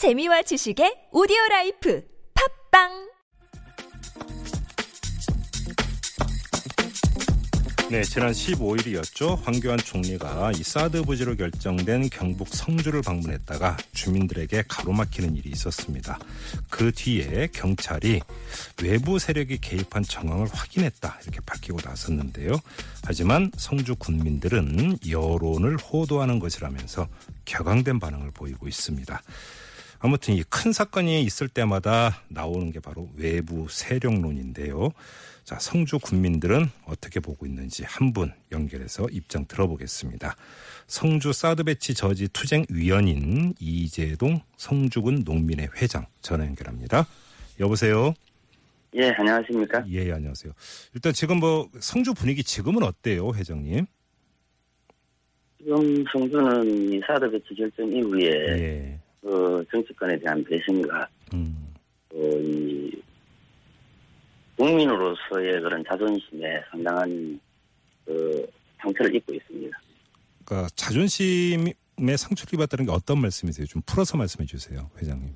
재미와 지식의 오디오 라이프 팟빵 네, 지난 15일이었죠. 황교안 총리가 이 사드 부지로 결정된 경북 성주를 방문했다가 주민들에게 가로막히는 일이 있었습니다. 그 뒤에 경찰이 외부 세력이 개입한 정황을 확인했다 이렇게 밝히고 나섰는데요. 하지만 성주 군민들은 여론을 호도하는 것이라면서 격앙된 반응을 보이고 있습니다. 아무튼 이 큰 사건이 있을 때마다 나오는 게 바로 외부 세력론인데요. 자, 성주 군민들은 어떻게 보고 있는지 한 분 연결해서 입장 들어보겠습니다. 성주 사드 배치 저지 투쟁 위원인 이재동 성주군 농민회 회장 전화 연결합니다. 여보세요. 예, 안녕하십니까? 예, 예, 안녕하세요. 일단 지금 뭐 성주 분위기 지금은 어때요, 회장님? 지금 성주는 이 사드 배치 결정 이후에 예. 그 정치권에 대한 배신과 음. 또이 국민으로서의 그런 자존심에 상당한 그 상처를 입고 있습니다. 그러니까 자존심에 상처를 입었다는 게 어떤 말씀이세요? 좀 풀어서 말씀해 주세요, 회장님.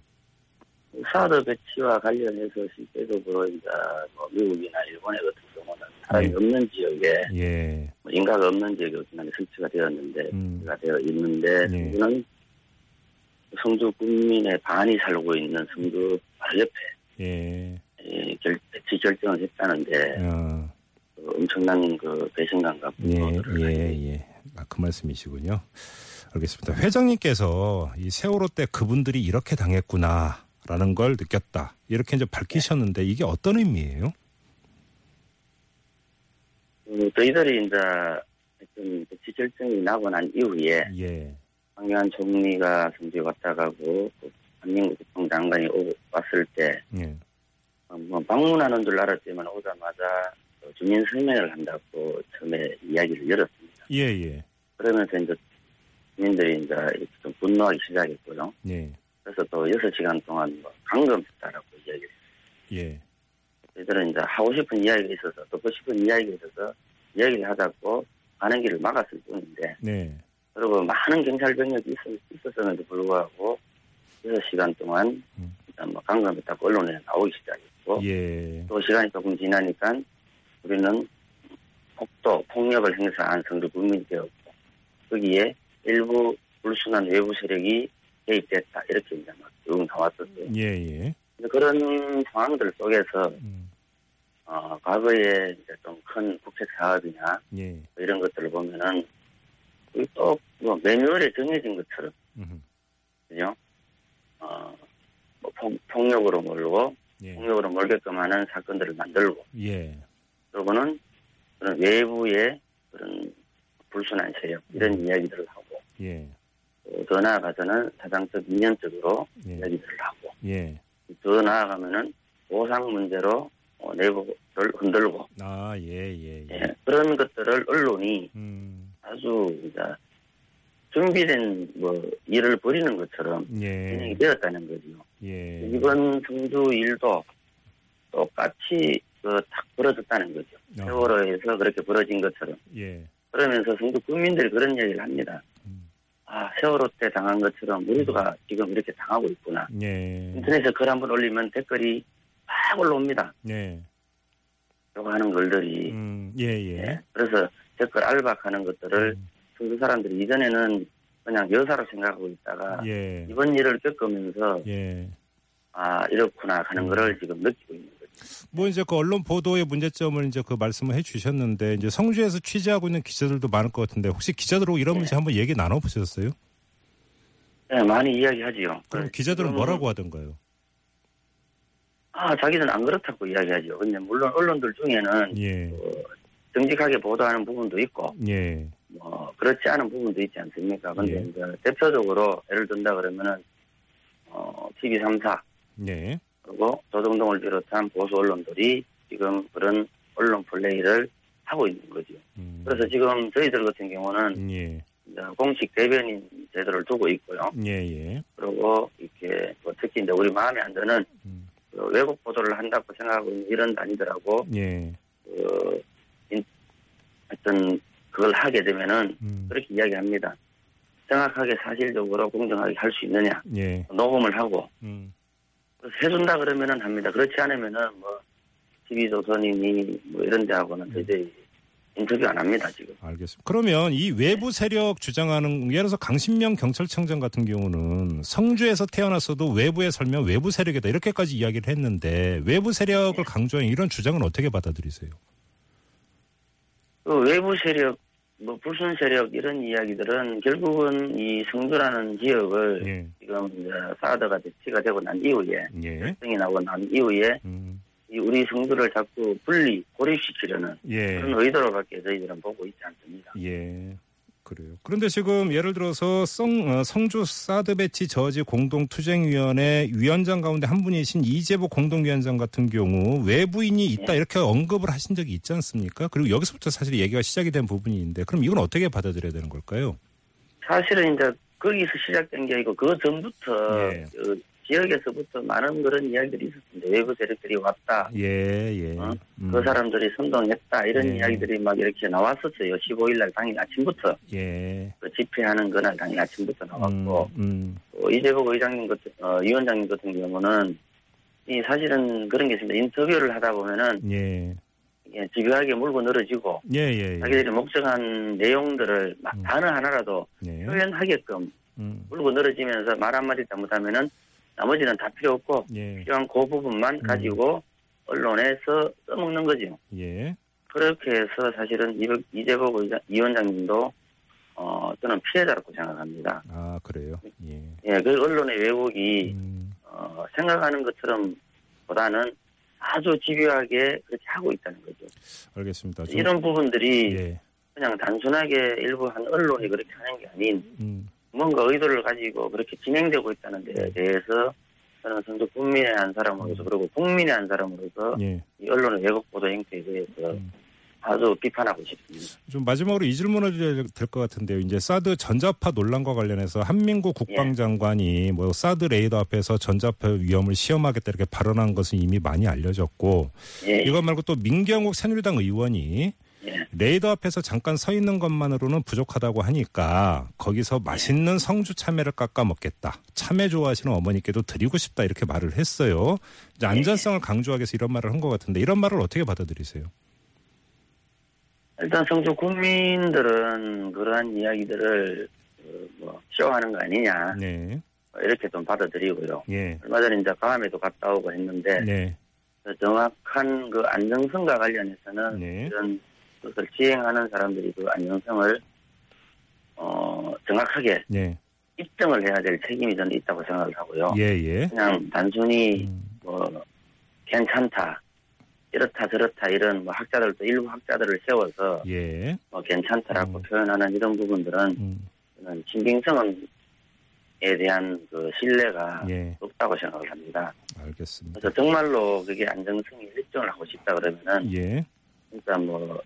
사드 배치와 관련해서 실제적으로 이제 뭐 미국이나 일본의 같은 경우는 사람이 예. 없는 지역에 예. 뭐 인가가 없는 지역에 어쨌든 설치가 되었는데 음. 가 되어 있는데 예. 성주는 성주 국민의 반이 살고 있는 성주 바로 옆에 예. 이 결, 배치 결정을 했다는데 어. 그 엄청난 그 배신감과 예, 분노를 예, 예. 아, 그 말씀이시군요. 알겠습니다. 회장님께서 이 세월호 때 그분들이 이렇게 당했구나라는 걸 느꼈다. 이렇게 이제 밝히셨는데 이게 어떤 의미예요? 그 저희들이 이제 하여튼 배치 결정이 나고 난 이후에 예. 황교안 총리가 성주에 왔다 가고 또 한민국 국방 장관이 오고 왔을 때 예. 어, 뭐 방문하는 줄 알았지만 오자마자 그 주민 설명을 한다고 처음에 이야기를 열었습니다. 예, 예. 그러면서 이제 주민들이 이제 이렇게 좀 분노하기 시작했고요. 예. 그래서 또 6시간 동안 뭐 강금했다라고 이야기를 예. 저희들은 이제 하고 싶은 이야기가 있어서 듣고 싶은 이야기가 있어서 이야기를 하자고 가는 길을 막았을 뿐인데 네. 그리고 많은 경찰 병력이 있었, 있었음에도 불구하고 6시간 동안 음. 일단 뭐 강금했다고 언론에 나오기 시작했고 예. 또 시간이 조금 지나니까 우리는 폭도, 폭력을 행사한 성주 국민이 되었고 거기에 일부 불순한 외부 세력이 개입됐다 이렇게 이제 막쭉 나왔었어요. 예, 예. 그런 상황들 속에서 음. 어, 과거에 이제 좀 큰 국책 사업이나 예. 뭐 이런 것들을 보면은 또 뭐 매뉴얼에 정해진 것처럼 음. 그죠? 어, 뭐 폭, 폭력으로 몰고 예. 폭력으로 몰게끔 하는 사건들을 만들고 예. 그러고는 그런 외부의 그런 불순한 세력 이런 음. 이야기들을 하고 예. 또더 나아가서는 사상적 인연적으로 예. 이야기들을 하고 예. 더 나아가면은 보상 문제로 어, 내부를 흔들고 아, 예, 예, 예. 예, 그런 것들을 언론이 음. 아주 이제 준비된 뭐 일을 벌이는 것처럼 진행이 예. 되었다는 거죠. 예. 이번 성주 일도 똑같이 그딱 벌어졌다는 거죠. 어. 세월호에서 그렇게 벌어진 것처럼 예. 그러면서 성주 국민들이 그런 얘기를 합니다. 음. 아 세월호 때 당한 것처럼 우리도가 지금 이렇게 당하고 있구나. 예. 인터넷에 글 한 번 올리면 댓글이 막 올라옵니다. 예. 요거 하는 글들이 음. 예, 예. 예. 그래서 댓글 알박하는 것들을 음. 성주 사람들이 이전에는 그냥 여사로 생각하고 있다가 예. 이번 일을 겪으면서 예. 아 이렇구나 하는 음. 거를 지금 느끼고 있는 거죠. 뭐 이제 그 언론 보도의 문제점을 이제 그 말씀을 해주셨는데 이제 성주에서 취재하고 있는 기자들도 많을 것 같은데 혹시 기자들하고 이런 네. 문제 한번 얘기 나눠보셨어요? 네, 많이 이야기하지요. 그럼 그 기자들은 지금 뭐라고 하던가요? 아 자기는 안 그렇다고 이야기하죠. 근데 물론 언론들 중에는 예, 어, 정직하게 보도하는 부분도 있고 예, 뭐 그렇지 않은 부분도 있지 않습니까? 근데 예. 이제 대표적으로 예를 든다 그러면은 어, TV 3사 예, 그리고 조정동을 비롯한 보수 언론들이 지금 그런 언론 플레이를 하고 있는 거죠. 음, 그래서 지금 저희들 같은 경우는 예, 공식 대변인 제도를 두고 있고요. 예, 예, 그리고 이렇게 뭐 특히 이제 우리 마음에 안 드는 음, 그 외국 보도를 한다고 생각하고 있는 이런 단위들하고 예, 그 인- 하여튼 그걸 하게 되면은 음, 그렇게 이야기합니다. 정확하게 사실적으로 공정하게 할 수 있느냐 예. 녹음을 하고 음. 해준다 그러면은 합니다. 그렇지 않으면은 뭐 TV조선이니 뭐 이런 데하고는 도저히 인터뷰 안 합니다 지금. 알겠습니다. 그러면 이 외부 세력 주장하는 예를 들어서 강신명 경찰청장 같은 경우는 성주에서 태어났어도 외부에 살면 외부 세력이다 이렇게까지 이야기를 했는데 외부 세력을 강조한 이런 주장은 어떻게 받아들이세요? 그 외부 세력, 뭐 불순 세력 이런 이야기들은 결국은 이 성주라는 지역을 예. 지금 이제 사드가 대치가 되고 난 이후에 예. 결정이 나고 난 이후에 음. 이 우리 성주를 자꾸 분리 고립시키려는 예. 그런 의도로밖에 저희들은 보고 있지 않습니다. 예. 그래요. 그런데 지금 예를 들어서 성, 어, 성주 사드 배치 저지 공동투쟁위원회 위원장 가운데 한 분이신 이재복 공동위원장 같은 경우 외부인이 있다 예. 이렇게 언급을 하신 적이 있지 않습니까? 그리고 여기서부터 사실 얘기가 시작이 된 부분이 있는데 그럼 이건 어떻게 받아들여야 되는 걸까요? 사실은 이제 거기서 시작된 게 아니고 그 전부터 예. 그 지역에서부터 많은 그런 이야기들이 있었습니다. 외부 세력들이 왔다. 예, 예. 어? 음, 그 사람들이 선동했다. 이런 예. 이야기들이 막 이렇게 나왔었어요. 15일 날 당일 아침부터 예. 그 집회하는 그날 당일 아침부터 나왔고 음, 음, 또 이재복 의장님 같은 어, 위원장님 같은 경우는 이 사실은 그런 게 있습니다. 인터뷰를 하다 보면은 예. 이게 집요하게 물고 늘어지고 예, 예, 예. 자기들이 목적한 내용들을 막 음. 단어 하나라도 예. 표현하게끔 음, 물고 늘어지면서 말 한마디 잘못하면은 나머지는 다 필요 없고 예. 필요한 그 부분만 음. 가지고 언론에서 써먹는 거죠. 예. 그렇게 해서 사실은 이- 이재복 위원장님도 어, 저는 피해자라고 생각합니다. 아, 그래요. 예. 예, 그 언론의 왜곡이 음, 어, 생각하는 것처럼 보다는 아주 집요하게 그렇게 하고 있다는 거죠. 알겠습니다. 좀- 이런 부분들이 예. 그냥 단순하게 일부 한 언론이 그렇게 하는 게 아닌 음, 뭔가 의도를 가지고 그렇게 진행되고 있다는 데에 대해서 저는 선수 국민의 한 사람으로서 그리고 국민의 한 사람으로서 예. 이 언론의 왜곡 보도 행태에 대해서 음. 아주 비판하고 싶습니다. 좀 마지막으로 이 질문을 드려야 될 것 같은데요. 이제 사드 전자파 논란과 관련해서 한민구 국방장관이 뭐 사드 레이더 앞에서 전자파 위험을 시험하겠다 이렇게 발언한 것은 이미 많이 알려졌고 예, 이것 말고 또 민경욱 새누리당 의원이 예, 레이더 앞에서 잠깐 서 있는 것만으로는 부족하다고 하니까 거기서 맛있는 성주 참외를 깎아 먹겠다. 참외 좋아하시는 어머니께도 드리고 싶다 이렇게 말을 했어요. 이제 안전성을 강조하기 위해서 이런 말을 한 것 같은데 이런 말을 어떻게 받아들이세요? 일단 성주 국민들은 그러한 이야기들을 그뭐 쇼하는 거 아니냐 네, 뭐 이렇게 좀 받아들이고요. 예, 얼마 전에 이제 강암에도 갔다 오고 했는데 네, 그 정확한 그 안정성과 관련해서는 네. 이런 것을 지행하는 사람들이 그 안정성을 어 정확하게 네, 입증을 해야 될 책임이 저는 있다고 생각을 하고요. 예, 예. 그냥 단순히 음, 뭐 괜찮다 이렇다 저렇다 이런 뭐 학자들도 일부 학자들을 세워서 예, 뭐 괜찮다라고 음. 표현하는 이런 부분들은 음, 신빙성에 대한 그 신뢰가 예, 없다고 생각을 합니다. 알겠습니다. 그래서 정말로 그게 안정성이 일정을 하고 싶다 그러면은 예, 진짜 뭐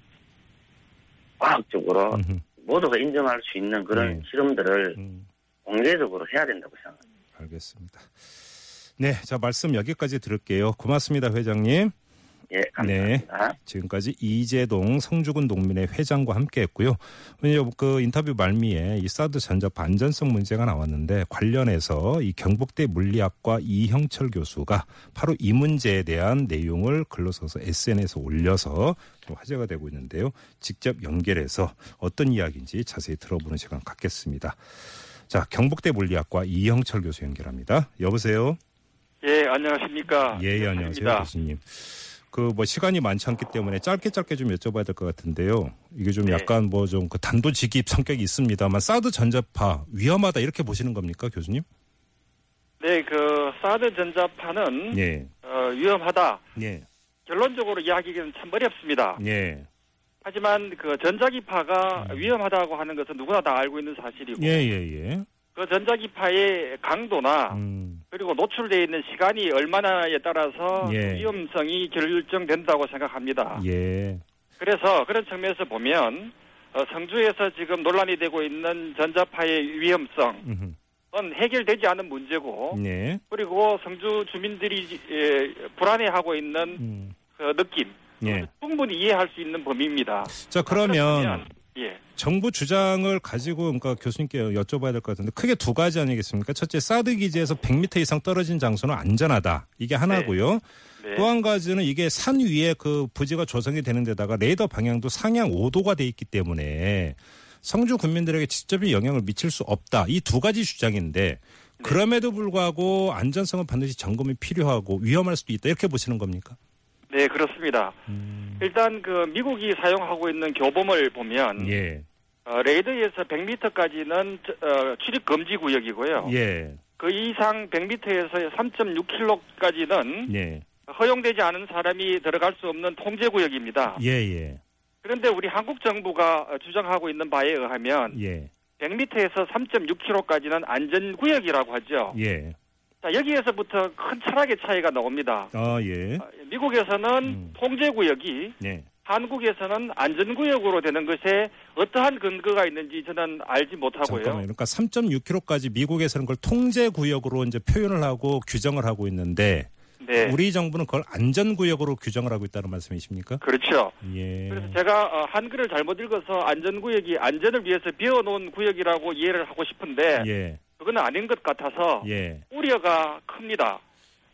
과학적으로 음흠, 모두가 인정할 수 있는 그런 네. 실험들을 음, 공개적으로 해야 된다고 생각합니다. 알겠습니다. 네, 자 말씀 여기까지 들을게요. 고맙습니다, 회장님. 예, 감사합니다. 지금까지 이재동 성주군 농민회 회장과 함께했고요. 오늘 그 인터뷰 말미에 이 사드 전자파 안전성 문제가 나왔는데 관련해서 이 경북대 물리학과 이형철 교수가 바로 이 문제에 대한 내용을 글로 써서 SNS에 올려서 좀 화제가 되고 있는데요. 직접 연결해서 어떤 이야기인지 자세히 들어보는 시간 갖겠습니다. 자, 경북대 물리학과 이형철 교수 연결합니다. 여보세요. 예, 안녕하십니까. 예, 예, 안녕하세요. 교수님. 그 뭐 시간이 많지 않기 때문에 짧게 짧게 좀 여쭤봐야 될 것 같은데요. 이게 좀 네. 약간 뭐 좀 그 단도직입 성격이 있습니다만 사드 전자파 위험하다 이렇게 보시는 겁니까, 교수님? 네, 그 사드 전자파는 예, 어, 위험하다. 예, 결론적으로 이야기하기는 참 어렵습니다. 예, 하지만 그 전자기파가 음. 위험하다고 하는 것은 누구나 다 알고 있는 사실이고 예, 예, 예. 그 전자기파의 강도나 음, 그리고 노출되어 있는 시간이 얼마나에 따라서 예. 위험성이 결정된다고 생각합니다. 예, 그래서 그런 측면에서 보면 어, 성주에서 지금 논란이 되고 있는 전자파의 위험성 음흠, 은 해결되지 않은 문제고 예, 그리고 성주 주민들이 예, 불안해하고 있는 음, 그 느낌 예. 충분히 이해할 수 있는 범위입니다. 자 그러면 그렇다면, 예, 정부 주장을 가지고 그러니까 교수님께 여쭤봐야 될 것 같은데 크게 두 가지 아니겠습니까? 첫째, 사드 기지에서 100m 이상 떨어진 장소는 안전하다. 이게 하나고요. 네. 또한 가지는 이게 산 위에 그 부지가 조성이 되는 데다가 레이더 방향도 상향 5도가 돼 있기 때문에 성주 군민들에게 직접적인 영향을 미칠 수 없다. 이 두 가지 주장인데 그럼에도 불구하고 안전성은 반드시 점검이 필요하고 위험할 수도 있다. 이렇게 보시는 겁니까? 네, 그렇습니다. 음. 일단 그 미국이 사용하고 있는 교범을 보면 예. 어, 레이더에서 100m까지는 어, 출입 금지 구역이고요. 예. 그 이상 100m에서 3.6km까지는 예. 허용되지 않은 사람이 들어갈 수 없는 통제 구역입니다. 예, 예. 그런데 우리 한국 정부가 어, 주장하고 있는 바에 의하면 예. 100m에서 3.6km까지는 안전 구역이라고 하죠. 예. 자, 여기에서부터 큰 철학의 차이가 나옵니다. 아, 예. 어, 미국에서는 음. 통제 구역이 예. 한국에서는 안전구역으로 되는 것에 어떠한 근거가 있는지 저는 알지 못하고요. 잠깐만요. 그러니까 3.6km까지 미국에서는 그걸 통제 구역으로 이제 표현을 하고 규정을 하고 있는데 네, 우리 정부는 그걸 안전 구역으로 규정을 하고 있다는 말씀이십니까? 그렇죠. 예. 그래서 제가 어, 한글을 잘못 읽어서 안전구역이 안전을 위해서 비워놓은 구역이라고 이해를 하고 싶은데 예. 그건 아닌 것 같아서 예. 우려가 큽니다.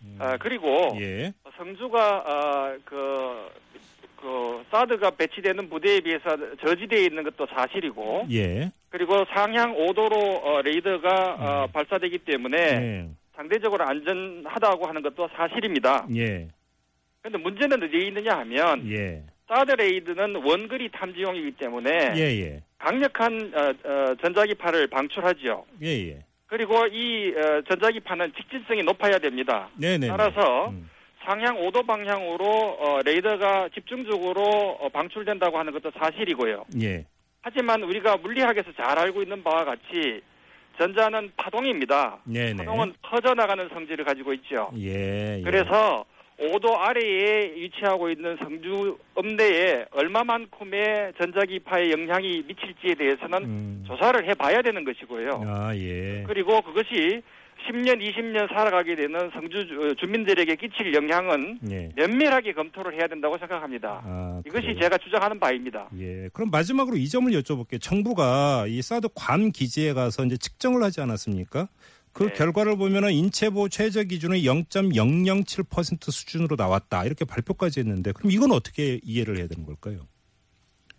음. 아, 그리고 예. 성주가 어, 그, 그 사드가 배치되는 부대에 비해서 저지대에 있는 것도 사실이고 예. 그리고 상향 5도로 어, 레이더가 어, 음. 발사되기 때문에 예. 상대적으로 안전하다고 하는 것도 사실입니다. 예. 그런데 문제는 어디에 있느냐 하면 예. 사드 레이더는 원거리 탐지용이기 때문에 예. 예. 강력한 어, 어, 전자기파를 방출하죠. 예. 예. 그리고 이 어, 전자기파는 직진성이 높아야 됩니다. 네네. 따라서 음. 상향 5도 방향으로 어, 레이더가 집중적으로 어, 방출된다고 하는 것도 사실이고요. 예. 하지만 우리가 물리학에서 잘 알고 있는 바와 같이 전자파는 파동입니다. 네네. 파동은 퍼져나가는 성질을 가지고 있죠. 예. 예. 그래서 5도 아래에 위치하고 있는 성주 읍내에 얼마만큼의 전자기파의 영향이 미칠지에 대해서는 음. 조사를 해봐야 되는 것이고요. 아, 예. 그리고 그것이 10년, 20년 살아가게 되는 성주 주- 주민들에게 끼칠 영향은 예. 면밀하게 검토를 해야 된다고 생각합니다. 아, 이것이 그래요? 제가 주장하는 바입니다. 예. 그럼 마지막으로 이 점을 여쭤볼게요. 정부가 이 사드 괌 기지에 가서 이제 측정을 하지 않았습니까? 그 네. 결과를 보면은 인체 보호 최저 기준의 0.007% 수준으로 나왔다. 이렇게 발표까지 했는데 그럼 이건 어떻게 이해를 해야 되는 걸까요?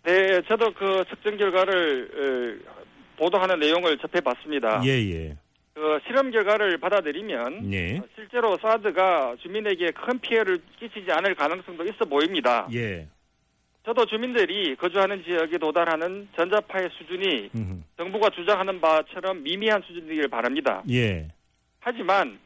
네, 저도 그 측정 결과를 어, 보도하는 내용을 접해봤습니다. 예, 예. 그 실험 결과를 받아들이면 예. 실제로 사드가 주민에게 큰 피해를 끼치지 않을 가능성도 있어 보입니다. 예. 저도 주민들이 거주하는 지역에 도달하는 전자파의 수준이 음, 정부가 주장하는 바처럼 미미한 수준이길 바랍니다. 예. 하지만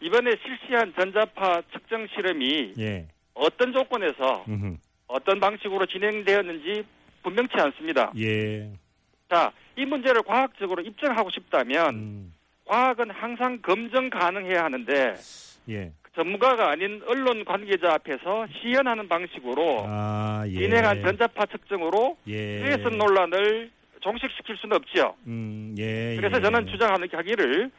이번에 실시한 전자파 측정 실험이 예. 어떤 조건에서 음, 어떤 방식으로 진행되었는지 분명치 않습니다. 예. 자, 이 문제를 과학적으로 입증하고 싶다면 음, 과학은 항상 검증 가능해야 하는데 예. 전문가가 아닌 언론 관계자 앞에서 시연하는 방식으로 아, 예. 진행한 전자파 측정으로 예. 일회성 논란을 종식시킬 수는 없지요. 음, 예. 그래서 예. 저는 주장하는 하기를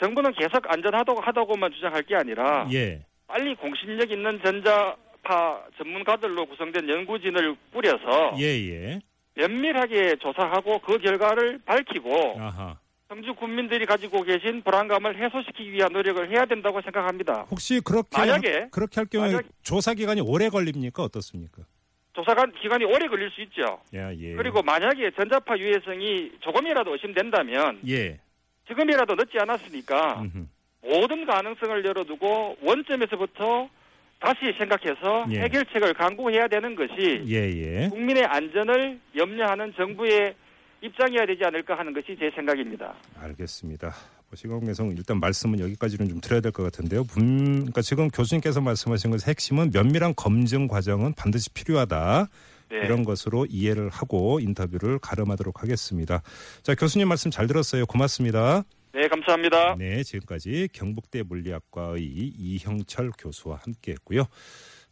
정부는 계속 안전하다고 하다고만 주장할 게 아니라 예. 빨리 공신력 있는 전자파 전문가들로 구성된 연구진을 꾸려서 예, 예. 면밀하게 조사하고 그 결과를 밝히고 아하. 성주 국민들이 가지고 계신 불안감을 해소시키기 위한 노력을 해야 된다고 생각합니다. 혹시 그렇게 만약에- 그렇게 할 경우에 만약- 조사 기간이 오래 걸립니까? 어떻습니까? 조사 기간이 오래 걸릴 수 있죠. 야, 예. 그리고 만약에 전자파 유해성이 조금이라도 의심된다면 예. 지금이라도 늦지 않았으니까 음흠. 모든 가능성을 열어두고 원점에서부터 다시 생각해서 예. 해결책을 강구해야 되는 것이 예, 예. 국민의 안전을 염려하는 정부의 입장이어야 되지 않을까 하는 것이 제 생각입니다. 알겠습니다. 뭐 시각매성 일단 말씀은 여기까지는 좀 드려야 될 것 같은데요. 분, 그러니까 지금 교수님께서 말씀하신 것의 핵심은 면밀한 검증 과정은 반드시 필요하다. 네. 이런 것으로 이해를 하고 인터뷰를 가름하도록 하겠습니다. 자, 교수님 말씀 잘 들었어요. 고맙습니다. 네, 감사합니다. 네, 지금까지 경북대 물리학과의 이형철 교수와 함께 했고요.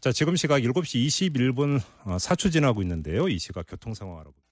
자, 지금 시각 7시 21분 4초 지나고 있는데요. 이 시각 교통 상황 알아볼게요.